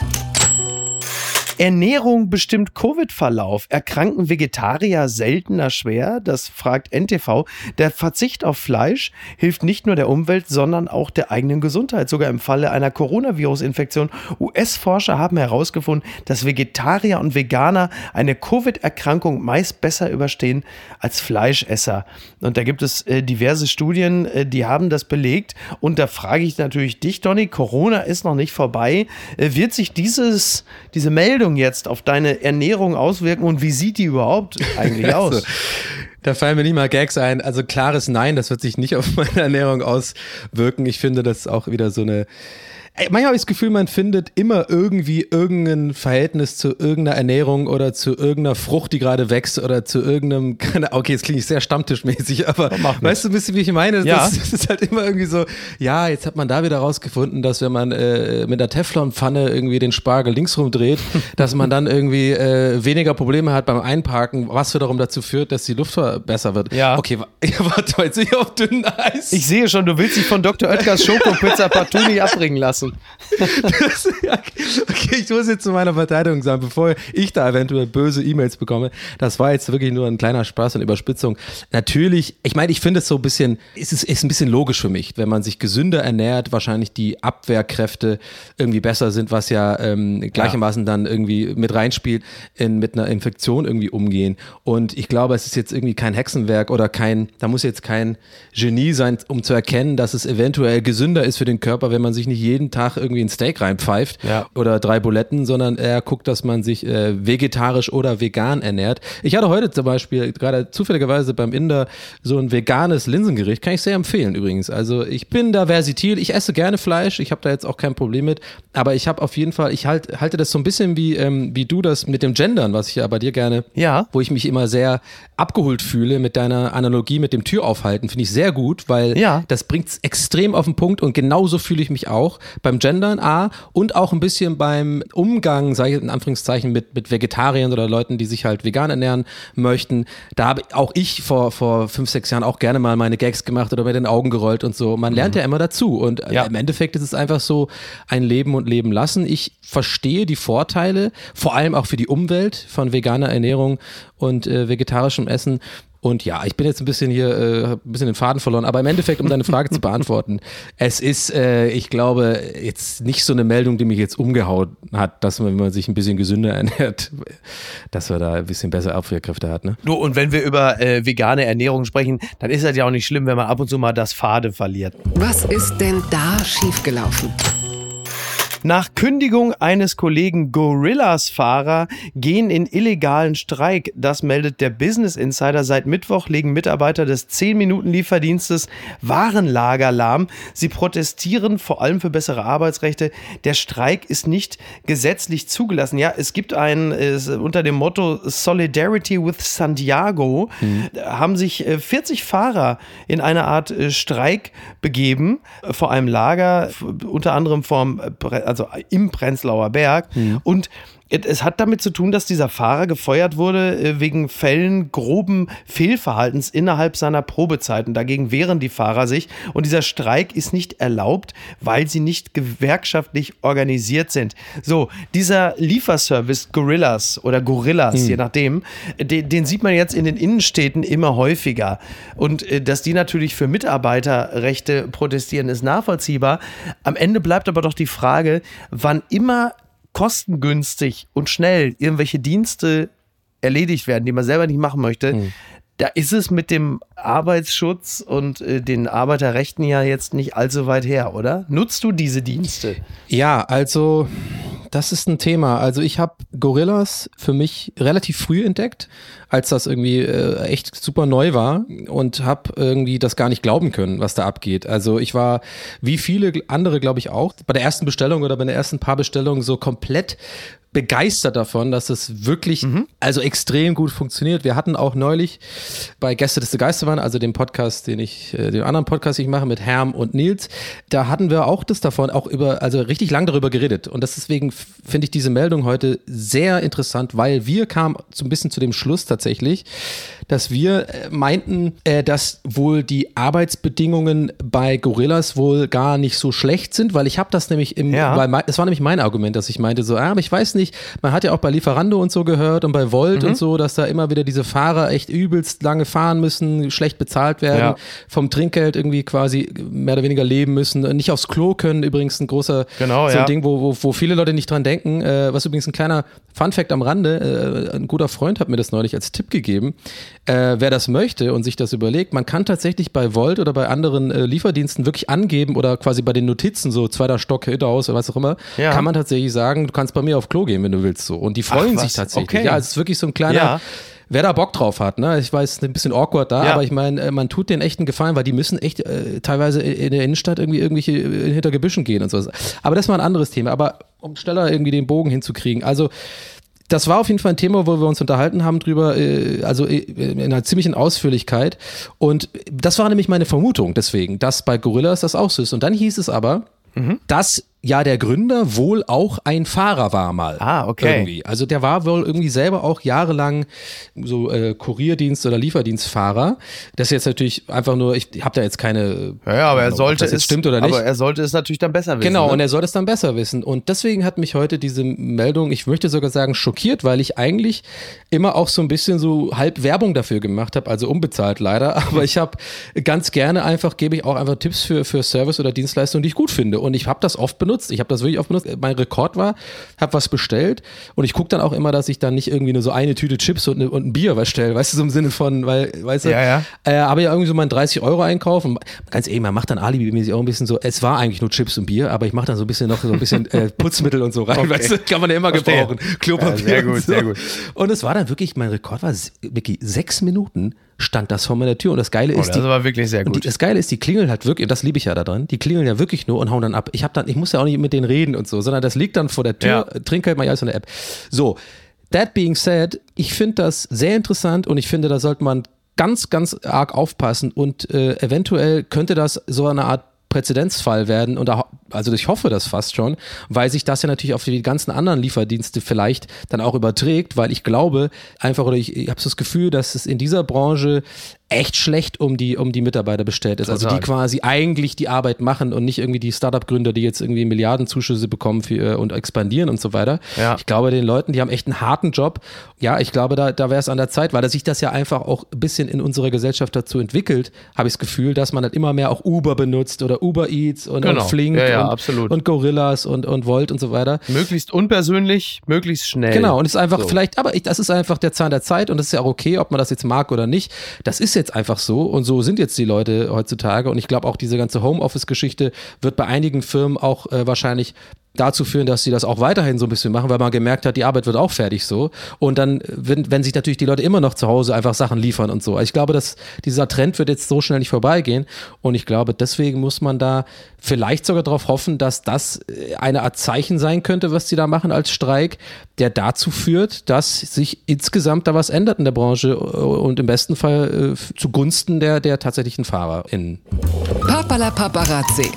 Ernährung bestimmt Covid-Verlauf. Erkranken Vegetarier seltener schwer? Das fragt NTV. Der Verzicht auf Fleisch hilft nicht nur der Umwelt, sondern auch der eigenen Gesundheit. Sogar im Falle einer Coronavirus-Infektion. US-Forscher haben herausgefunden, dass Vegetarier und Veganer eine Covid-Erkrankung meist besser überstehen als Fleischesser. Und da gibt es äh, diverse Studien, äh, die haben das belegt. Und da frage ich natürlich dich, Donny, Corona ist noch nicht vorbei. Äh, wird sich dieses, diese Meldung Entscheidung jetzt auf deine Ernährung auswirken und wie sieht die überhaupt eigentlich aus? Also, da fallen mir nicht mal Gags ein. Also klares Nein, das wird sich nicht auf meine Ernährung auswirken. Ich finde, das ist auch wieder so eine manchmal habe ich das Gefühl, man findet immer irgendwie irgendein Verhältnis zu irgendeiner Ernährung oder zu irgendeiner Frucht, die gerade wächst oder zu irgendeinem, okay, jetzt klinge ich sehr stammtischmäßig, aber weißt du ein bisschen, wie ich meine? Ja. Das, das, ist halt immer irgendwie so, ja, jetzt hat man da wieder rausgefunden, dass wenn man äh, mit einer Teflonpfanne irgendwie den Spargel links rumdreht, dass man dann irgendwie äh, weniger Probleme hat beim Einparken, was wiederum dazu führt, dass die Luft besser wird. Ja. Okay, warte, jetzt ich auf dünnem Eis. Ich sehe schon, du willst dich von Dr. Oetkers Schokopizza partout nicht abbringen lassen. Das, okay, ich muss jetzt zu meiner Verteidigung sagen, bevor ich da eventuell böse E-Mails bekomme, das war jetzt wirklich nur ein kleiner Spaß und Überspitzung. Natürlich, ich meine, ich finde es so ein bisschen, es ist, ist ein bisschen logisch für mich, wenn man sich gesünder ernährt, wahrscheinlich die Abwehrkräfte irgendwie besser sind, was ja ähm, gleichermaßen dann irgendwie mit reinspielt, in, mit einer Infektion irgendwie umgehen. Und ich glaube, es ist jetzt irgendwie kein Hexenwerk oder kein, da muss jetzt kein Genie sein, um zu erkennen, dass es eventuell gesünder ist für den Körper, wenn man sich nicht jeden Tag irgendwie ein Steak reinpfeift Ja. oder drei Buletten, sondern er guckt, dass man sich äh, vegetarisch oder vegan ernährt. Ich hatte heute zum Beispiel gerade zufälligerweise beim Inder so ein veganes Linsengericht, kann ich sehr empfehlen übrigens. Also ich bin da versitil, ich esse gerne Fleisch, ich habe da jetzt auch kein Problem mit, aber ich habe auf jeden Fall, ich halt, halte das so ein bisschen wie, ähm, wie du das mit dem Gendern, was ich ja bei dir gerne, Ja. wo ich mich immer sehr abgeholt fühle mit deiner Analogie mit dem Türaufhalten, finde ich sehr gut, weil Ja. das bringt es extrem auf den Punkt und genauso fühle ich mich auch beim Gendern A und auch ein bisschen beim Umgang, sage ich in Anführungszeichen, mit, mit Vegetariern oder Leuten, die sich halt vegan ernähren möchten. Da habe auch ich vor, vor fünf, sechs Jahren auch gerne mal meine Gags gemacht oder mit den Augen gerollt und so. Man lernt ja immer dazu und äh, Ja. im Endeffekt ist es einfach so ein Leben und Leben lassen. Ich verstehe die Vorteile, vor allem auch für die Umwelt von veganer Ernährung und äh, vegetarischem Essen. Und ja, ich bin jetzt ein bisschen hier, äh, ein bisschen den Faden verloren, aber im Endeffekt, um deine Frage zu beantworten, es ist, äh, ich glaube, jetzt nicht so eine Meldung, die mich jetzt umgehauen hat, dass man, wenn man sich ein bisschen gesünder ernährt, dass man da ein bisschen bessere Abwehrkräfte hat, ne? Du, und wenn wir über äh, vegane Ernährung sprechen, dann ist das ja auch nicht schlimm, wenn man ab und zu mal das Fade verliert. Was ist denn da schiefgelaufen? Nach Kündigung eines Kollegen Gorillas-Fahrer gehen in illegalen Streik. Das meldet der Business Insider. Seit Mittwoch legen Mitarbeiter des 10-Minuten-Lieferdienstes Warenlager lahm. Sie protestieren vor allem für bessere Arbeitsrechte. Der Streik ist nicht gesetzlich zugelassen. Ja, es gibt einen äh, unter dem Motto Solidarity with Santiago haben sich äh, 40 Fahrer in eine Art äh, Streik begeben äh, vor einem Lager, unter anderem vom, äh, also im Prenzlauer Berg. Und es- hat damit zu tun, dass dieser Fahrer gefeuert wurde äh, wegen Fällen groben Fehlverhaltens innerhalb seiner Probezeiten. Dagegen wehren die Fahrer sich. Und dieser Streik ist nicht erlaubt, weil sie nicht gewerkschaftlich organisiert sind. So, dieser Lieferservice Gorillas oder Gorillas, je nachdem, den, den sieht man jetzt in den Innenstädten immer häufiger. Und äh, dass die natürlich für Mitarbeiterrechte protestieren, ist nachvollziehbar. Am Ende bleibt aber doch die Frage, wann immer kostengünstig und schnell irgendwelche Dienste erledigt werden, die man selber nicht machen möchte, da ist es mit dem Arbeitsschutz und äh, den Arbeiterrechten ja jetzt nicht allzu weit her, oder? Nutzt du diese Dienste? Ja, also das ist ein Thema. Also ich habe Gorillas für mich relativ früh entdeckt, als das irgendwie äh, echt super neu war und habe irgendwie das gar nicht glauben können, was da abgeht. Also ich war wie viele andere, glaube ich auch, bei der ersten Bestellung oder bei den ersten paar Bestellungen so komplett begeistert davon, dass es wirklich also extrem gut funktioniert. Wir hatten auch neulich bei Gäste des Geisterwahn, also dem Podcast, den ich, äh, den anderen Podcast, den ich mache mit Herm und Nils, da hatten wir auch das davon, auch über, also richtig lang darüber geredet. Und das deswegen finde ich diese Meldung heute sehr interessant, weil wir kamen so ein bisschen zu dem Schluss tatsächlich, dass wir äh, meinten, äh, dass wohl die Arbeitsbedingungen bei Gorillas wohl gar nicht so schlecht sind, weil ich habe das nämlich im, Ja. weil das war nämlich mein Argument, dass ich meinte so, ah, aber ich weiß nicht, man hat ja auch bei Lieferando und so gehört und bei Volt Mhm. und so, dass da immer wieder diese Fahrer echt übelst lange fahren müssen, schlecht bezahlt werden, Ja. vom Trinkgeld irgendwie quasi mehr oder weniger leben müssen, nicht aufs Klo können, übrigens ein großer Genau, so ein ja. Ding, wo, wo, wo viele Leute nicht dran denken, äh, was übrigens ein kleiner Funfact am Rande, äh, ein guter Freund hat mir das neulich als Tipp gegeben, äh, wer das möchte und sich das überlegt, man kann tatsächlich bei Volt oder bei anderen äh, Lieferdiensten wirklich angeben oder quasi bei den Notizen, so zweiter Stock, Hinterhaus oder was auch immer, Ja. kann man tatsächlich sagen, du kannst bei mir auf Klo gehen, wenn du willst so. Und die freuen Ach, sich tatsächlich. Okay. Ja, es ist wirklich so ein kleiner Ja. wer da Bock drauf hat, ne? Ich weiß, ein bisschen awkward da, ja. aber ich meine, äh, man tut denen echt einen Gefallen, weil die müssen echt äh, teilweise in der Innenstadt irgendwie irgendwelche äh, hinter Gebüschen gehen und so. Aber das war ein anderes Thema. Aber um schneller irgendwie den Bogen hinzukriegen. Also das war auf jeden Fall ein Thema, wo wir uns unterhalten haben drüber, äh, also äh, in einer ziemlichen Ausführlichkeit. Und das war nämlich meine Vermutung deswegen, dass bei Gorillas das auch so ist. Und dann hieß es aber, mhm. dass ja der Gründer wohl auch ein Fahrer war mal. Ah, okay. Irgendwie. Also der war wohl irgendwie selber auch jahrelang so äh, Kurierdienst- oder Lieferdienstfahrer. Das ist jetzt natürlich einfach nur, ich habe da jetzt keine. Ja, ja aber er sollte es. Stimmt oder nicht. Aber er sollte es natürlich dann besser wissen. Genau, ne? und er sollte es dann besser wissen. Und deswegen hat mich heute diese Meldung, ich möchte sogar sagen, schockiert, weil ich eigentlich immer auch so ein bisschen so halb Werbung dafür gemacht habe, also unbezahlt leider. Aber ich habe ganz gerne einfach, gebe ich auch einfach Tipps für, für Service oder Dienstleistungen, die ich gut finde. Und ich habe das oft benutzt benutzt. Ich habe das wirklich oft benutzt. Mein Rekord war, habe was bestellt und ich gucke dann auch immer, dass ich dann nicht irgendwie nur so eine Tüte Chips und, und ein Bier was stelle. Weißt du, so im Sinne von, weil, weißt du, ja, ja. Äh, aber ja irgendwie so meinen 30 Euro Einkauf und ganz ehrlich, man macht dann alibi-mäßig auch ein bisschen so, es war eigentlich nur Chips und Bier, aber ich mache dann so ein bisschen noch so ein bisschen äh, Putzmittel und so rein. Okay. Weißt du, kann man ja immer Verstehe. gebrauchen. Klopapier. Ja, sehr gut, so. sehr gut. Und es war dann wirklich, mein Rekord war wirklich sechs Minuten stand das vor meiner Tür. Und das Geile ist, oh, das die, war wirklich sehr gut. Die, das Geile ist, die klingeln halt wirklich, und das liebe ich ja da drin, die klingeln ja wirklich nur und hauen dann ab. Ich habe dann, ich muss ja auch nicht mit denen reden und so, sondern das liegt dann vor der Tür, ja. trink halt mal alles in der App. So, that being said, ich finde das sehr interessant und ich finde, da sollte man ganz, ganz arg aufpassen und äh, eventuell könnte das so eine Art Präzedenzfall werden und da, also ich hoffe das fast schon, weil sich das ja natürlich auf die ganzen anderen Lieferdienste vielleicht dann auch überträgt, weil ich glaube einfach oder ich, ich habe das Gefühl, dass es in dieser Branche echt schlecht um die, um die Mitarbeiter bestellt ist. Total. Also die quasi eigentlich die Arbeit machen und nicht irgendwie die Startup-Gründer, die jetzt irgendwie Milliardenzuschüsse bekommen für, äh, und expandieren und so weiter. Ja. Ich glaube, den Leuten, die haben echt einen harten Job. Ja, ich glaube, da, da wäre es an der Zeit, weil sich das ja einfach auch ein bisschen in unserer Gesellschaft dazu entwickelt, habe ich das Gefühl, dass man halt immer mehr auch Uber benutzt oder Uber Eats und, genau. und Flink ja, ja, und, und Gorillas und, und Volt und so weiter. Möglichst unpersönlich, möglichst schnell. Genau, und es ist einfach so. vielleicht, aber ich, das ist einfach der Zahn der Zeit und das ist ja auch okay, ob man das jetzt mag oder nicht. Das ist jetzt einfach so und so sind jetzt die Leute heutzutage. Und ich glaube auch diese ganze Homeoffice-Geschichte wird bei einigen Firmen auch äh, wahrscheinlich dazu führen, dass sie das auch weiterhin so ein bisschen machen, weil man gemerkt hat, die Arbeit wird auch fertig so. Und dann, wenn, wenn sich natürlich die Leute immer noch zu Hause einfach Sachen liefern und so. Also ich glaube, dass dieser Trend wird jetzt so schnell nicht vorbeigehen. Und ich glaube, deswegen muss man da vielleicht sogar darauf hoffen, dass das äh, eine Art Zeichen sein könnte, was sie da machen als Streik, der dazu führt, dass sich insgesamt da was ändert in der Branche äh, und im besten Fall äh, zugunsten der, der tatsächlichen FahrerInnen. Papala Paparazzi.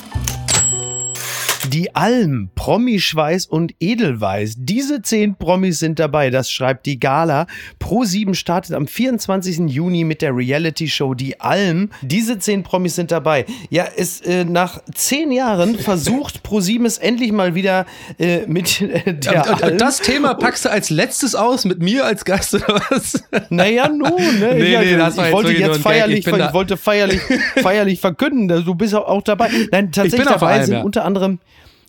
Die Alm, Promischweiß und Edelweiß. Diese zehn Promis sind dabei, das schreibt die Gala. Pro7 startet am 24. Juni mit der Reality-Show Die Alm. Diese zehn Promis sind dabei. Ja, es, äh, nach zehn Jahren versucht Pro7 es endlich mal wieder äh, mit äh, der und, Alm. Das Thema packst du als letztes aus mit mir als Gast oder was? Naja, nun. Ne? Nee, ich, nee, das ich wollte jetzt feierlich, ich, ich wollte feierlich, feierlich verkünden, du bist auch dabei. Nein, tatsächlich dabei Alm, sind ja. unter anderem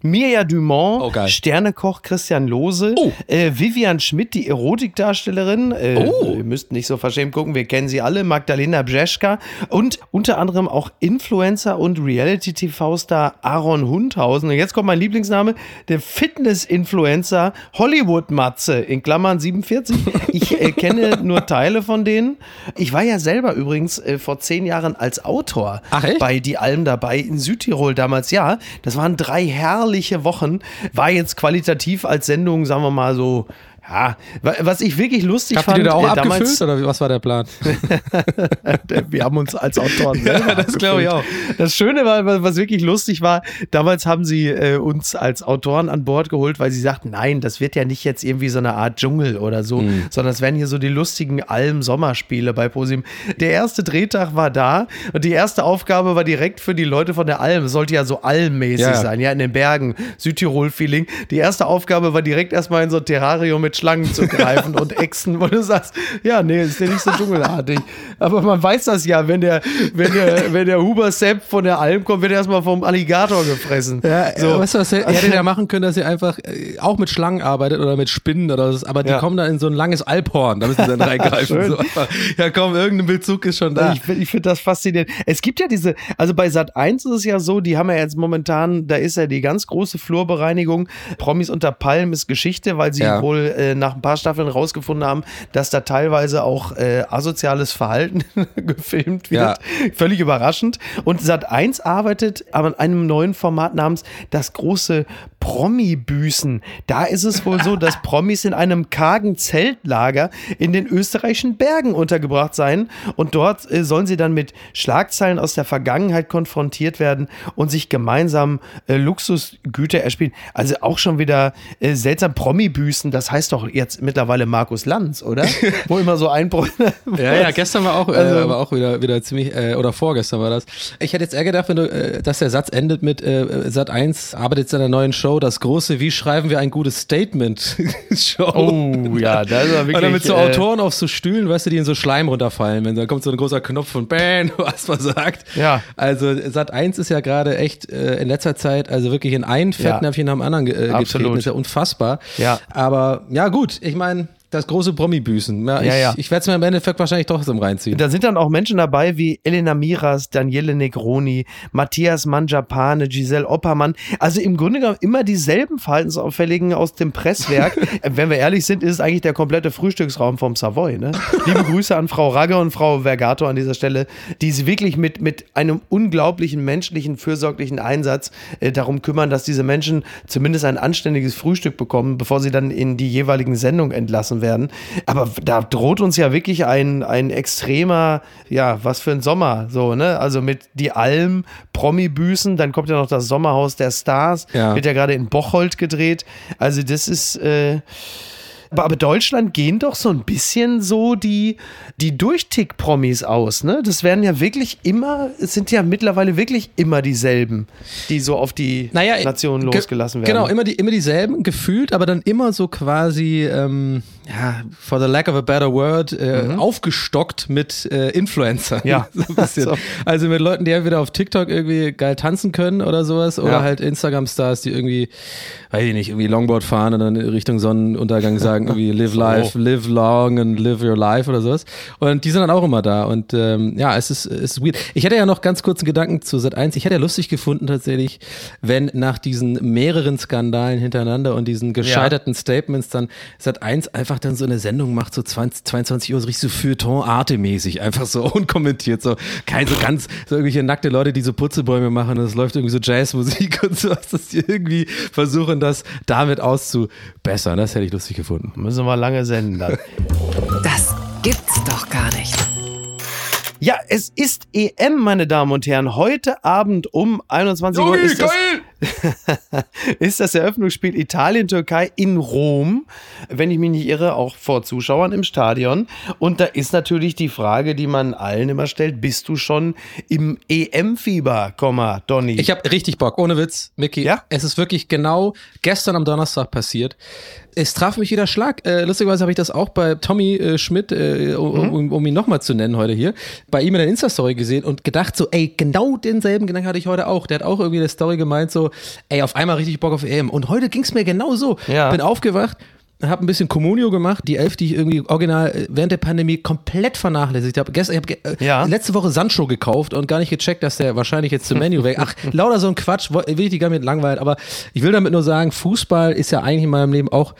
Mirja Dumont, oh, Sternekoch Christian Lose, oh. äh, Vivian Schmidt, die Erotikdarstellerin. Äh, oh. Ihr müsst nicht so verschämt gucken, wir kennen sie alle. Magdalena Brzeska und unter anderem auch Influencer und Reality-TV-Star Aaron Hundhausen. Und jetzt kommt mein Lieblingsname, der Fitness-Influencer Hollywood-Matze, in Klammern 47. Ich äh, kenne nur Teile von denen. Ich war ja selber übrigens äh, vor zehn Jahren als Autor Ach, bei Die Alm dabei in Südtirol damals. Ja, das waren drei herrliche herrliche Wochen. War jetzt qualitativ als Sendung, sagen wir mal so, ja, was ich wirklich lustig Habt fand. Habt ihr da auch äh, abgefüllt oder was war der Plan? wir haben uns als Autoren. ja, das glaube ich auch. Das Schöne war, was wirklich lustig war, damals haben sie äh, uns als Autoren an Bord geholt, weil sie sagten, nein, das wird ja nicht jetzt irgendwie so eine Art Dschungel oder so, mhm. sondern es werden hier so die lustigen Alm-Sommerspiele bei ProSieben. Der erste Drehtag war da und die erste Aufgabe war direkt für die Leute von der Alm. Es sollte ja so almmäßig ja. sein, ja, in den Bergen, Südtirol-Feeling. Die erste Aufgabe war direkt erstmal in so ein Terrarium mit mit Schlangen zu greifen und Echsen, wo du sagst, ja, nee, ist ja nicht so dschungelartig. Aber man weiß das ja, wenn der, wenn der, wenn der Huber Sepp von der Alm kommt, wird er erstmal vom Alligator gefressen. Ja, so. weißt du, was er hätte ja machen können, dass er einfach äh, auch mit Schlangen arbeitet oder mit Spinnen oder so, aber die ja. kommen dann in so ein langes Alphorn, da müssen sie dann reingreifen. so. Ja, komm, irgendein Bezug ist schon da. Ich, ich finde das faszinierend. Es gibt ja diese, also bei Sat 1 ist es ja so, die haben ja jetzt momentan, da ist ja die ganz große Flurbereinigung. Promis unter Palm ist Geschichte, weil sie ja. wohl äh, nach ein paar Staffeln rausgefunden haben, dass da teilweise auch äh, asoziales Verhalten gefilmt wird. Ja. Völlig überraschend. Und Sat 1 arbeitet an einem neuen Format namens Das große Promi-Büßen. Da ist es wohl so, dass Promis in einem kargen Zeltlager in den österreichischen Bergen untergebracht seien und dort äh, sollen sie dann mit Schlagzeilen aus der Vergangenheit konfrontiert werden und sich gemeinsam äh, Luxusgüter erspielen. Also auch schon wieder äh, seltsam Promi-Büßen. Das heißt doch jetzt mittlerweile Markus Lanz, oder? Wo immer so ein Ja, ja, gestern war auch, äh, also, war auch wieder, wieder ziemlich, äh, oder vorgestern war das. Ich hätte jetzt eher gedacht, wenn du, äh, dass der Satz endet mit Sat 1 arbeitet jetzt an der neuen Show das große Wie schreiben wir ein gutes Statement Show. Oh ja, das war wirklich. Oder mit so äh, Autoren auf so Stühlen, weißt du, die in so Schleim runterfallen, wenn da kommt so ein großer Knopf und bang, was man sagt. Ja. Also Sat 1 ist ja gerade echt äh, in letzter Zeit, also wirklich in ein Fettnäpfchen ja. nach dem anderen äh, getreten, ist ja unfassbar. Ja. Aber ja gut, ich meine, das große Promi-Büßen. Ja, ich, ja, ja. ich werde es mir im Endeffekt wahrscheinlich doch so reinziehen. Da sind dann auch Menschen dabei wie Elena Miras, Daniele Negroni, Matthias Manjapane, Giselle Oppermann. Also im Grunde genommen immer dieselben Verhaltensauffälligen aus dem Presswerk. Wenn wir ehrlich sind, ist es eigentlich der komplette Frühstücksraum vom Savoy. Ne? Liebe Grüße an Frau Ragge und Frau Vergato an dieser Stelle, die sich wirklich mit, mit einem unglaublichen menschlichen, fürsorglichen Einsatz äh, darum kümmern, dass diese Menschen zumindest ein anständiges Frühstück bekommen, bevor sie dann in die jeweiligen Sendungen entlassen werden werden. Aber da droht uns ja wirklich ein, ein extremer, ja, was für ein Sommer, so, ne? Also mit die Alm, Promi-Büßen, dann kommt ja noch das Sommerhaus der Stars, ja. wird ja gerade in Bocholt gedreht. Also das ist, äh, aber Deutschland gehen doch so ein bisschen so die, die Durchtick-Promis aus, ne? Das werden ja wirklich immer, es sind ja mittlerweile wirklich immer dieselben, die so auf die naja, Nation losgelassen werden. Genau, immer, die, immer dieselben, gefühlt, aber dann immer so quasi, ähm, ja, for the lack of a better word, äh, mhm. aufgestockt mit äh, Influencern. Ja. so ein bisschen. So. Also mit Leuten, die entweder auf TikTok irgendwie geil tanzen können oder sowas, oder ja. halt Instagram-Stars, die irgendwie, weiß ich nicht, irgendwie Longboard fahren und dann Richtung Sonnenuntergang sagen, irgendwie live life, live long and live your life oder sowas. Und die sind dann auch immer da. Und ähm, ja, es ist, es ist weird. Ich hätte ja noch ganz kurz einen Gedanken zu Sat 1. Ich hätte ja lustig gefunden tatsächlich, wenn nach diesen mehreren Skandalen hintereinander und diesen gescheiterten ja. Statements dann Sat 1 einfach dann so eine Sendung macht, so 20, 22 Uhr, so richtig so Feuilleton-artemäßig, einfach so unkommentiert, so kein so ganz, so irgendwelche nackte Leute, die so Putzebäume machen und es läuft irgendwie so Jazzmusik und sowas, dass die irgendwie versuchen, das damit auszubessern. Das hätte ich lustig gefunden. Müssen wir lange senden dann. Das gibt's doch gar nicht. Ja, es ist EM, meine Damen und Herren. Heute Abend um 21 Uhr ist das, ist das Eröffnungsspiel Italien-Türkei in Rom, wenn ich mich nicht irre, auch vor Zuschauern im Stadion. Und da ist natürlich die Frage, die man allen immer stellt, bist du schon im EM-Fieber, Donny? Ich habe richtig Bock, ohne Witz, Micky. Ja? Es ist wirklich genau gestern am Donnerstag passiert es traf mich wieder Schlag. Äh, lustigerweise habe ich das auch bei Tommy äh, Schmidt, äh, um, mhm. um, um, ihn nochmal zu nennen heute hier, bei ihm in der Insta-Story gesehen und gedacht so, ey, genau denselben Gedanken hatte ich heute auch. Der hat auch irgendwie eine Story gemeint so, ey, auf einmal richtig Bock auf EM. Und heute ging es mir genau so. Ja. Bin aufgewacht, habe ein bisschen Communio gemacht, die elf, die ich irgendwie original äh, während der Pandemie komplett vernachlässigt habe. Gestern, ich habe äh, ja. letzte Woche Sancho gekauft und gar nicht gecheckt, dass der wahrscheinlich jetzt zum Menu weg. Ach, lauter so ein Quatsch, will ich die gar nicht langweilen. Aber ich will damit nur sagen, Fußball ist ja eigentlich in meinem Leben auch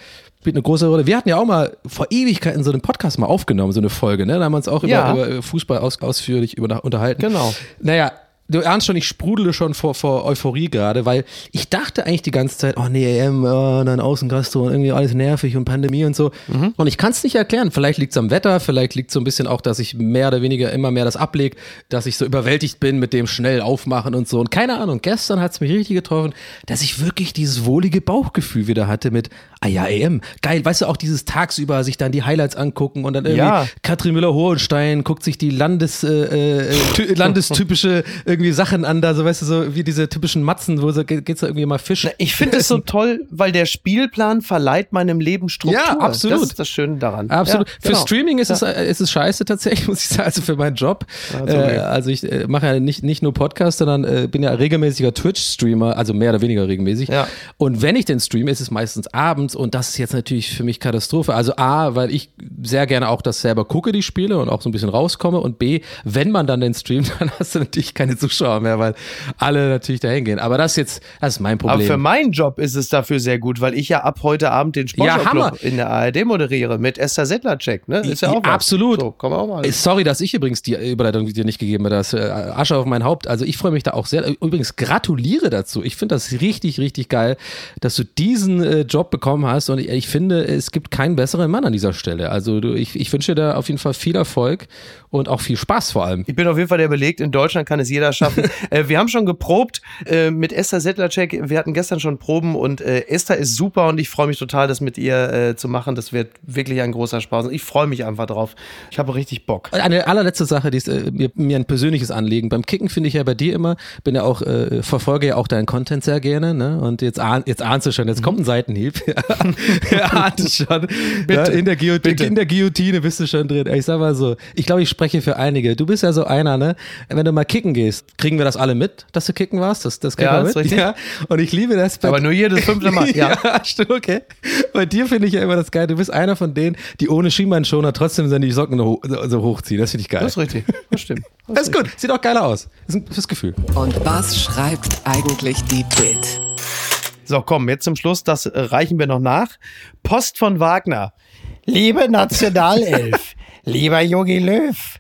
spielt eine große Rolle. Wir hatten ja auch mal vor Ewigkeiten so einen Podcast mal aufgenommen, so eine Folge, ne? Da haben wir uns auch ja. über, über, Fußball aus, ausführlich über, unterhalten. Genau. Naja, du ernst schon, ich sprudele schon vor, vor Euphorie gerade, weil ich dachte eigentlich die ganze Zeit, oh nee, EM, oh, dann Außengastro und irgendwie alles nervig und Pandemie und so. Mhm. Und ich kann es nicht erklären. Vielleicht liegt es am Wetter, vielleicht liegt es so ein bisschen auch, dass ich mehr oder weniger immer mehr das ablege, dass ich so überwältigt bin mit dem schnell aufmachen und so. Und keine Ahnung, gestern hat es mich richtig getroffen, dass ich wirklich dieses wohlige Bauchgefühl wieder hatte mit, ah ja, EM, geil, weißt du, auch dieses tagsüber sich dann die Highlights angucken und dann irgendwie ja. Katrin Müller-Hohenstein guckt sich die Landes, äh, äh, landestypische irgendwie Sachen an, da so weißt du, so wie diese typischen Matzen, wo so geht's da irgendwie mal Fisch. Ich finde es so toll, weil der Spielplan verleiht meinem Leben Struktur. Ja, absolut. Das ist das Schöne daran. Absolut. Ja, genau. Für Streaming ist, ja. es, äh, ist es scheiße tatsächlich, muss ich sagen, also für meinen Job. Also, äh, also ich äh, mache ja nicht, nicht nur Podcast, sondern äh, bin ja regelmäßiger Twitch-Streamer, also mehr oder weniger regelmäßig. Ja. Und wenn ich den streame, ist es meistens abends Lockdowns und das ist jetzt natürlich für mich Katastrophe. Also A, weil ich sehr gerne auch das selber gucke, die Spiele und auch so ein bisschen rauskomme und B, wenn man dann den streamt, dann hast du natürlich keine Zuschauer mehr, weil alle natürlich dahin gehen. Aber das ist jetzt, das ist mein Problem. Aber für meinen Job ist es dafür sehr gut, weil ich ja ab heute Abend den Sportclub ja, in der ARD moderiere mit Esther Sedlacek, ne? Ist ja auch Absolut. So, komm auch mal. Sorry, dass ich übrigens die Überleitung dir nicht gegeben habe, das äh, Asche auf mein Haupt. Also ich freue mich da auch sehr. Übrigens gratuliere dazu. Ich finde das richtig, richtig geil, dass du diesen äh, Job bekommen hast und ich, ich, finde, es gibt keinen besseren Mann an dieser Stelle. Also du, ich, ich wünsche dir auf jeden Fall viel Erfolg und auch viel Spaß vor allem. Ich bin auf jeden Fall der belegt, in Deutschland kann es jeder schaffen. äh, wir haben schon geprobt äh, mit Esther Settlercheck. Wir hatten gestern schon Proben und äh, Esther ist super und ich freue mich total, das mit ihr äh, zu machen. Das wird wirklich ein großer Spaß und ich freue mich einfach drauf. Ich habe richtig Bock. Eine allerletzte Sache, die ist äh, mir, mir, ein persönliches Anliegen. Beim Kicken finde ich ja bei dir immer, bin ja auch, äh, verfolge ja auch deinen Content sehr gerne, ne? Und jetzt, ahn, jetzt ahnst du schon, jetzt kommt ein Seitenhieb. ahnt es schon. Ja, in, der in der Guillotine bist du schon drin. Ich sag mal so, ich glaube, ich spreche spreche für einige. Du bist ja so einer, ne? Wenn du mal kicken gehst, kriegen wir das alle mit, dass du kicken warst? Das, das kriegen ja, wir mit. Richtig. Ja. Und ich liebe das. Aber nur jedes fünfte Mal. Ja, ja stimmt, okay. Bei dir finde ich ja immer das geil. Du bist einer von denen, die ohne Schienbeinschoner trotzdem seine Socken so hochziehen. Das finde ich geil. Das ist richtig. Das stimmt. Das, das ist gut. Sieht auch geiler aus. Das ist ein fürs Gefühl. Und was schreibt eigentlich die Bild? So, komm, jetzt zum Schluss, das reichen wir noch nach. Post von Wagner. Liebe Nationalelf, lieber Jogi Löw,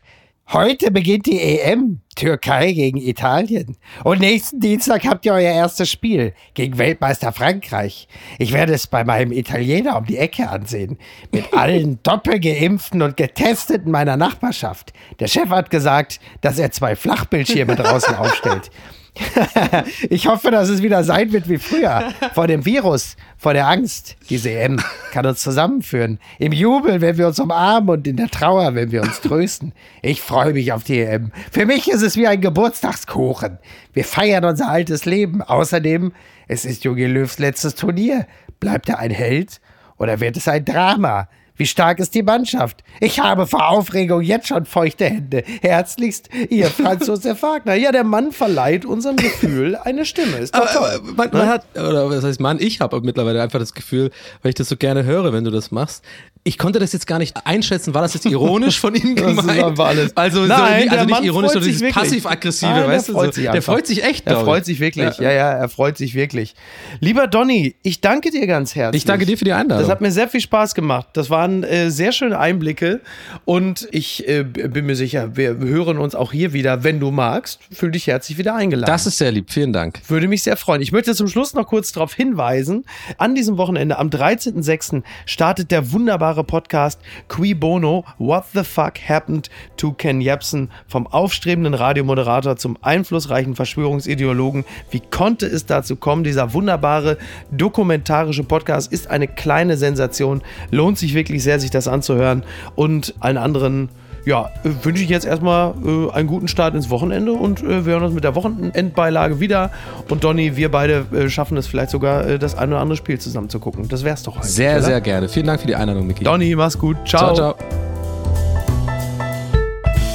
Heute beginnt die EM, Türkei gegen Italien. Und nächsten Dienstag habt ihr euer erstes Spiel gegen Weltmeister Frankreich. Ich werde es bei meinem Italiener um die Ecke ansehen. Mit allen doppelgeimpften und getesteten meiner Nachbarschaft. Der Chef hat gesagt, dass er zwei Flachbildschirme draußen aufstellt. ich hoffe, dass es wieder sein wird wie früher. Vor dem Virus, vor der Angst. Diese EM kann uns zusammenführen. Im Jubel, wenn wir uns umarmen und in der Trauer, wenn wir uns trösten. Ich freue mich auf die EM. Für mich ist es wie ein Geburtstagskuchen. Wir feiern unser altes Leben. Außerdem, es ist Jogi Löws letztes Turnier. Bleibt er ein Held oder wird es ein Drama? Wie stark ist die Mannschaft? Ich habe vor Aufregung jetzt schon feuchte Hände. Herzlichst, Ihr Franz Josef Wagner. Ja, der Mann verleiht unserem Gefühl eine Stimme. Ist doch toll. Aber, man, man ne? hat, oder was heißt Mann, ich habe mittlerweile einfach das Gefühl, weil ich das so gerne höre, wenn du das machst, ich konnte das jetzt gar nicht einschätzen. War das jetzt ironisch von ihm gemeint? Das. Also, Nein, so, also nicht ironisch, sondern dieses passiv-aggressive, weißt du? Freut so. Der freut sich echt, Er freut sich wirklich. Ja. ja, ja, er freut sich wirklich. Lieber Donny, ich danke dir ganz herzlich. Ich danke dir für die Einladung. Das hat mir sehr viel Spaß gemacht. Das waren äh, sehr schöne Einblicke und ich äh, bin mir sicher, wir hören uns auch hier wieder, wenn du magst. Fühl dich herzlich wieder eingeladen. Das ist sehr lieb. Vielen Dank. Würde mich sehr freuen. Ich möchte zum Schluss noch kurz darauf hinweisen, an diesem Wochenende am 13.06. startet der wunderbare Podcast Qui Bono, What the Fuck Happened to Ken Jebsen, vom aufstrebenden Radiomoderator zum einflussreichen Verschwörungsideologen. Wie konnte es dazu kommen? Dieser wunderbare dokumentarische Podcast ist eine kleine Sensation. Lohnt sich wirklich sehr, sich das anzuhören. Und allen anderen ja, wünsche ich jetzt erstmal äh, einen guten Start ins Wochenende und äh, wir hören uns mit der Wochenendbeilage wieder. Und Donny, wir beide äh, schaffen es vielleicht sogar, äh, das eine oder andere Spiel zusammen zu gucken. Das wär's doch heute. Sehr, oder? sehr gerne. Vielen Dank für die Einladung, Miki. Donny, mach's gut. Ciao. Ciao, ciao.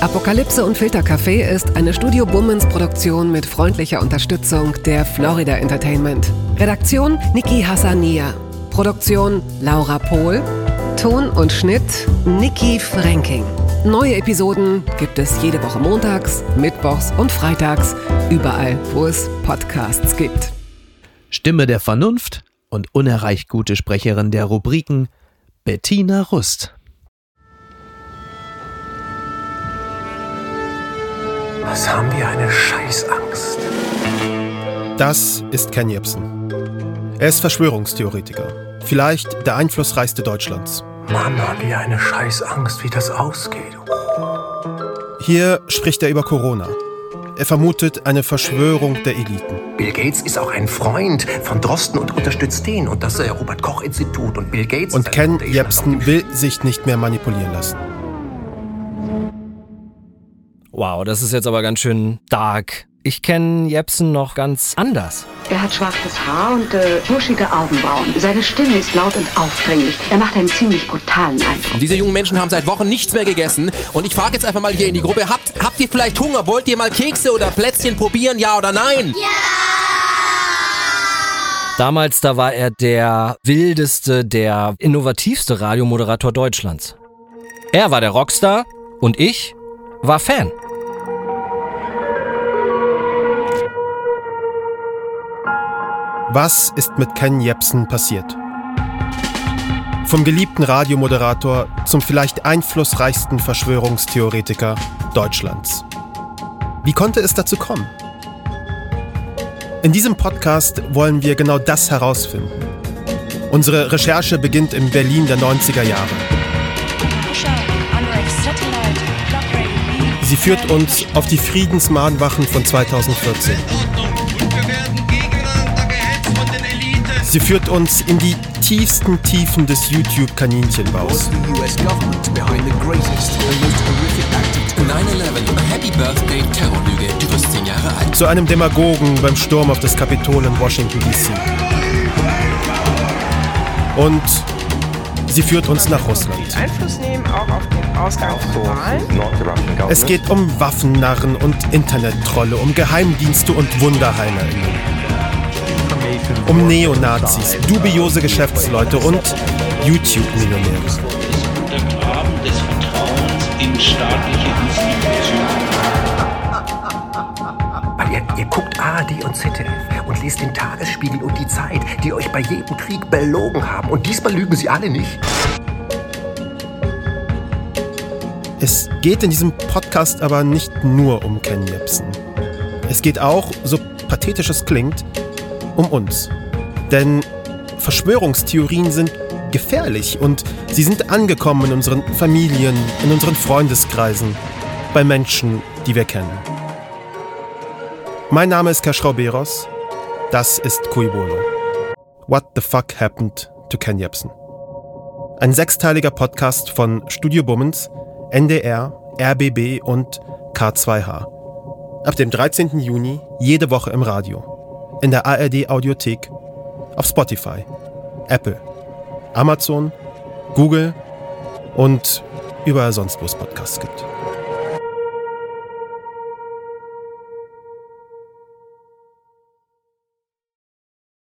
Apokalypse und Filtercafé ist eine Studio Bummens Produktion mit freundlicher Unterstützung der Florida Entertainment. Redaktion Niki Hassania. Produktion Laura Pohl. Ton und Schnitt Niki Franking. Neue Episoden gibt es jede Woche montags, mittwochs und freitags, überall, wo es Podcasts gibt. Stimme der Vernunft und unerreicht gute Sprecherin der Rubriken Bettina Rust. Was haben wir eine Scheißangst? Das ist Ken Jebsen. Er ist Verschwörungstheoretiker, vielleicht der einflussreichste Deutschlands. Mann, haben wir eine Scheißangst, wie das ausgeht. Hier spricht er über Corona. Er vermutet eine Verschwörung der Eliten. Bill Gates ist auch ein Freund von Drosten und unterstützt den und das äh, Robert Koch Institut und Bill Gates. Und Ken Jebsen will sich nicht mehr manipulieren lassen. Wow, das ist jetzt aber ganz schön dark. Ich kenne Jepsen noch ganz anders. Er hat schwarzes Haar und äh, buschige Augenbrauen. Seine Stimme ist laut und aufdringlich. Er macht einen ziemlich brutalen Eindruck. Diese jungen Menschen haben seit Wochen nichts mehr gegessen. Und ich frage jetzt einfach mal hier in die Gruppe, habt, habt ihr vielleicht Hunger? Wollt ihr mal Kekse oder Plätzchen probieren, ja oder nein? Ja! Damals, da war er der wildeste, der innovativste Radiomoderator Deutschlands. Er war der Rockstar und ich war Fan. Was ist mit Ken Jebsen passiert? Vom geliebten Radiomoderator zum vielleicht einflussreichsten Verschwörungstheoretiker Deutschlands. Wie konnte es dazu kommen? In diesem Podcast wollen wir genau das herausfinden. Unsere Recherche beginnt im Berlin der 90er Jahre. Sie führt uns auf die Friedensmahnwachen von 2014. Sie führt uns in die tiefsten Tiefen des YouTube-Kaninchenbaus. Zu einem Demagogen beim Sturm auf das Kapitol in Washington, D.C. Und sie führt uns nach Russland. Einfluss nehmen auch auf den Ausgang von Wahlen. Es geht um Waffennarren und Internettrolle, um Geheimdienste und WunderheilerInnen um Neonazis, dubiose Geschäftsleute und YouTube-Millionäre. Untergraben des Vertrauens in staatliche Institutionen. Weil ihr, ihr guckt ARD und ZDF und lest den Tagesspiegel und die Zeit, die euch bei jedem Krieg belogen haben. Und diesmal lügen sie alle nicht. Es geht in diesem Podcast aber nicht nur um Ken Jebsen. Es geht auch, so pathetisch es klingt, um uns. Denn Verschwörungstheorien sind gefährlich und sie sind angekommen in unseren Familien, in unseren Freundeskreisen, bei Menschen, die wir kennen. Mein Name ist Kaschrau Beros. Das ist Kuibolo. What the fuck happened to Ken Jebsen? Ein sechsteiliger Podcast von Studio Bummens, NDR, RBB und K2H. Ab dem 13. Juni jede Woche im Radio in der ARD Audiothek, auf Spotify, Apple, Amazon, Google und überall sonst, wo es Podcasts gibt.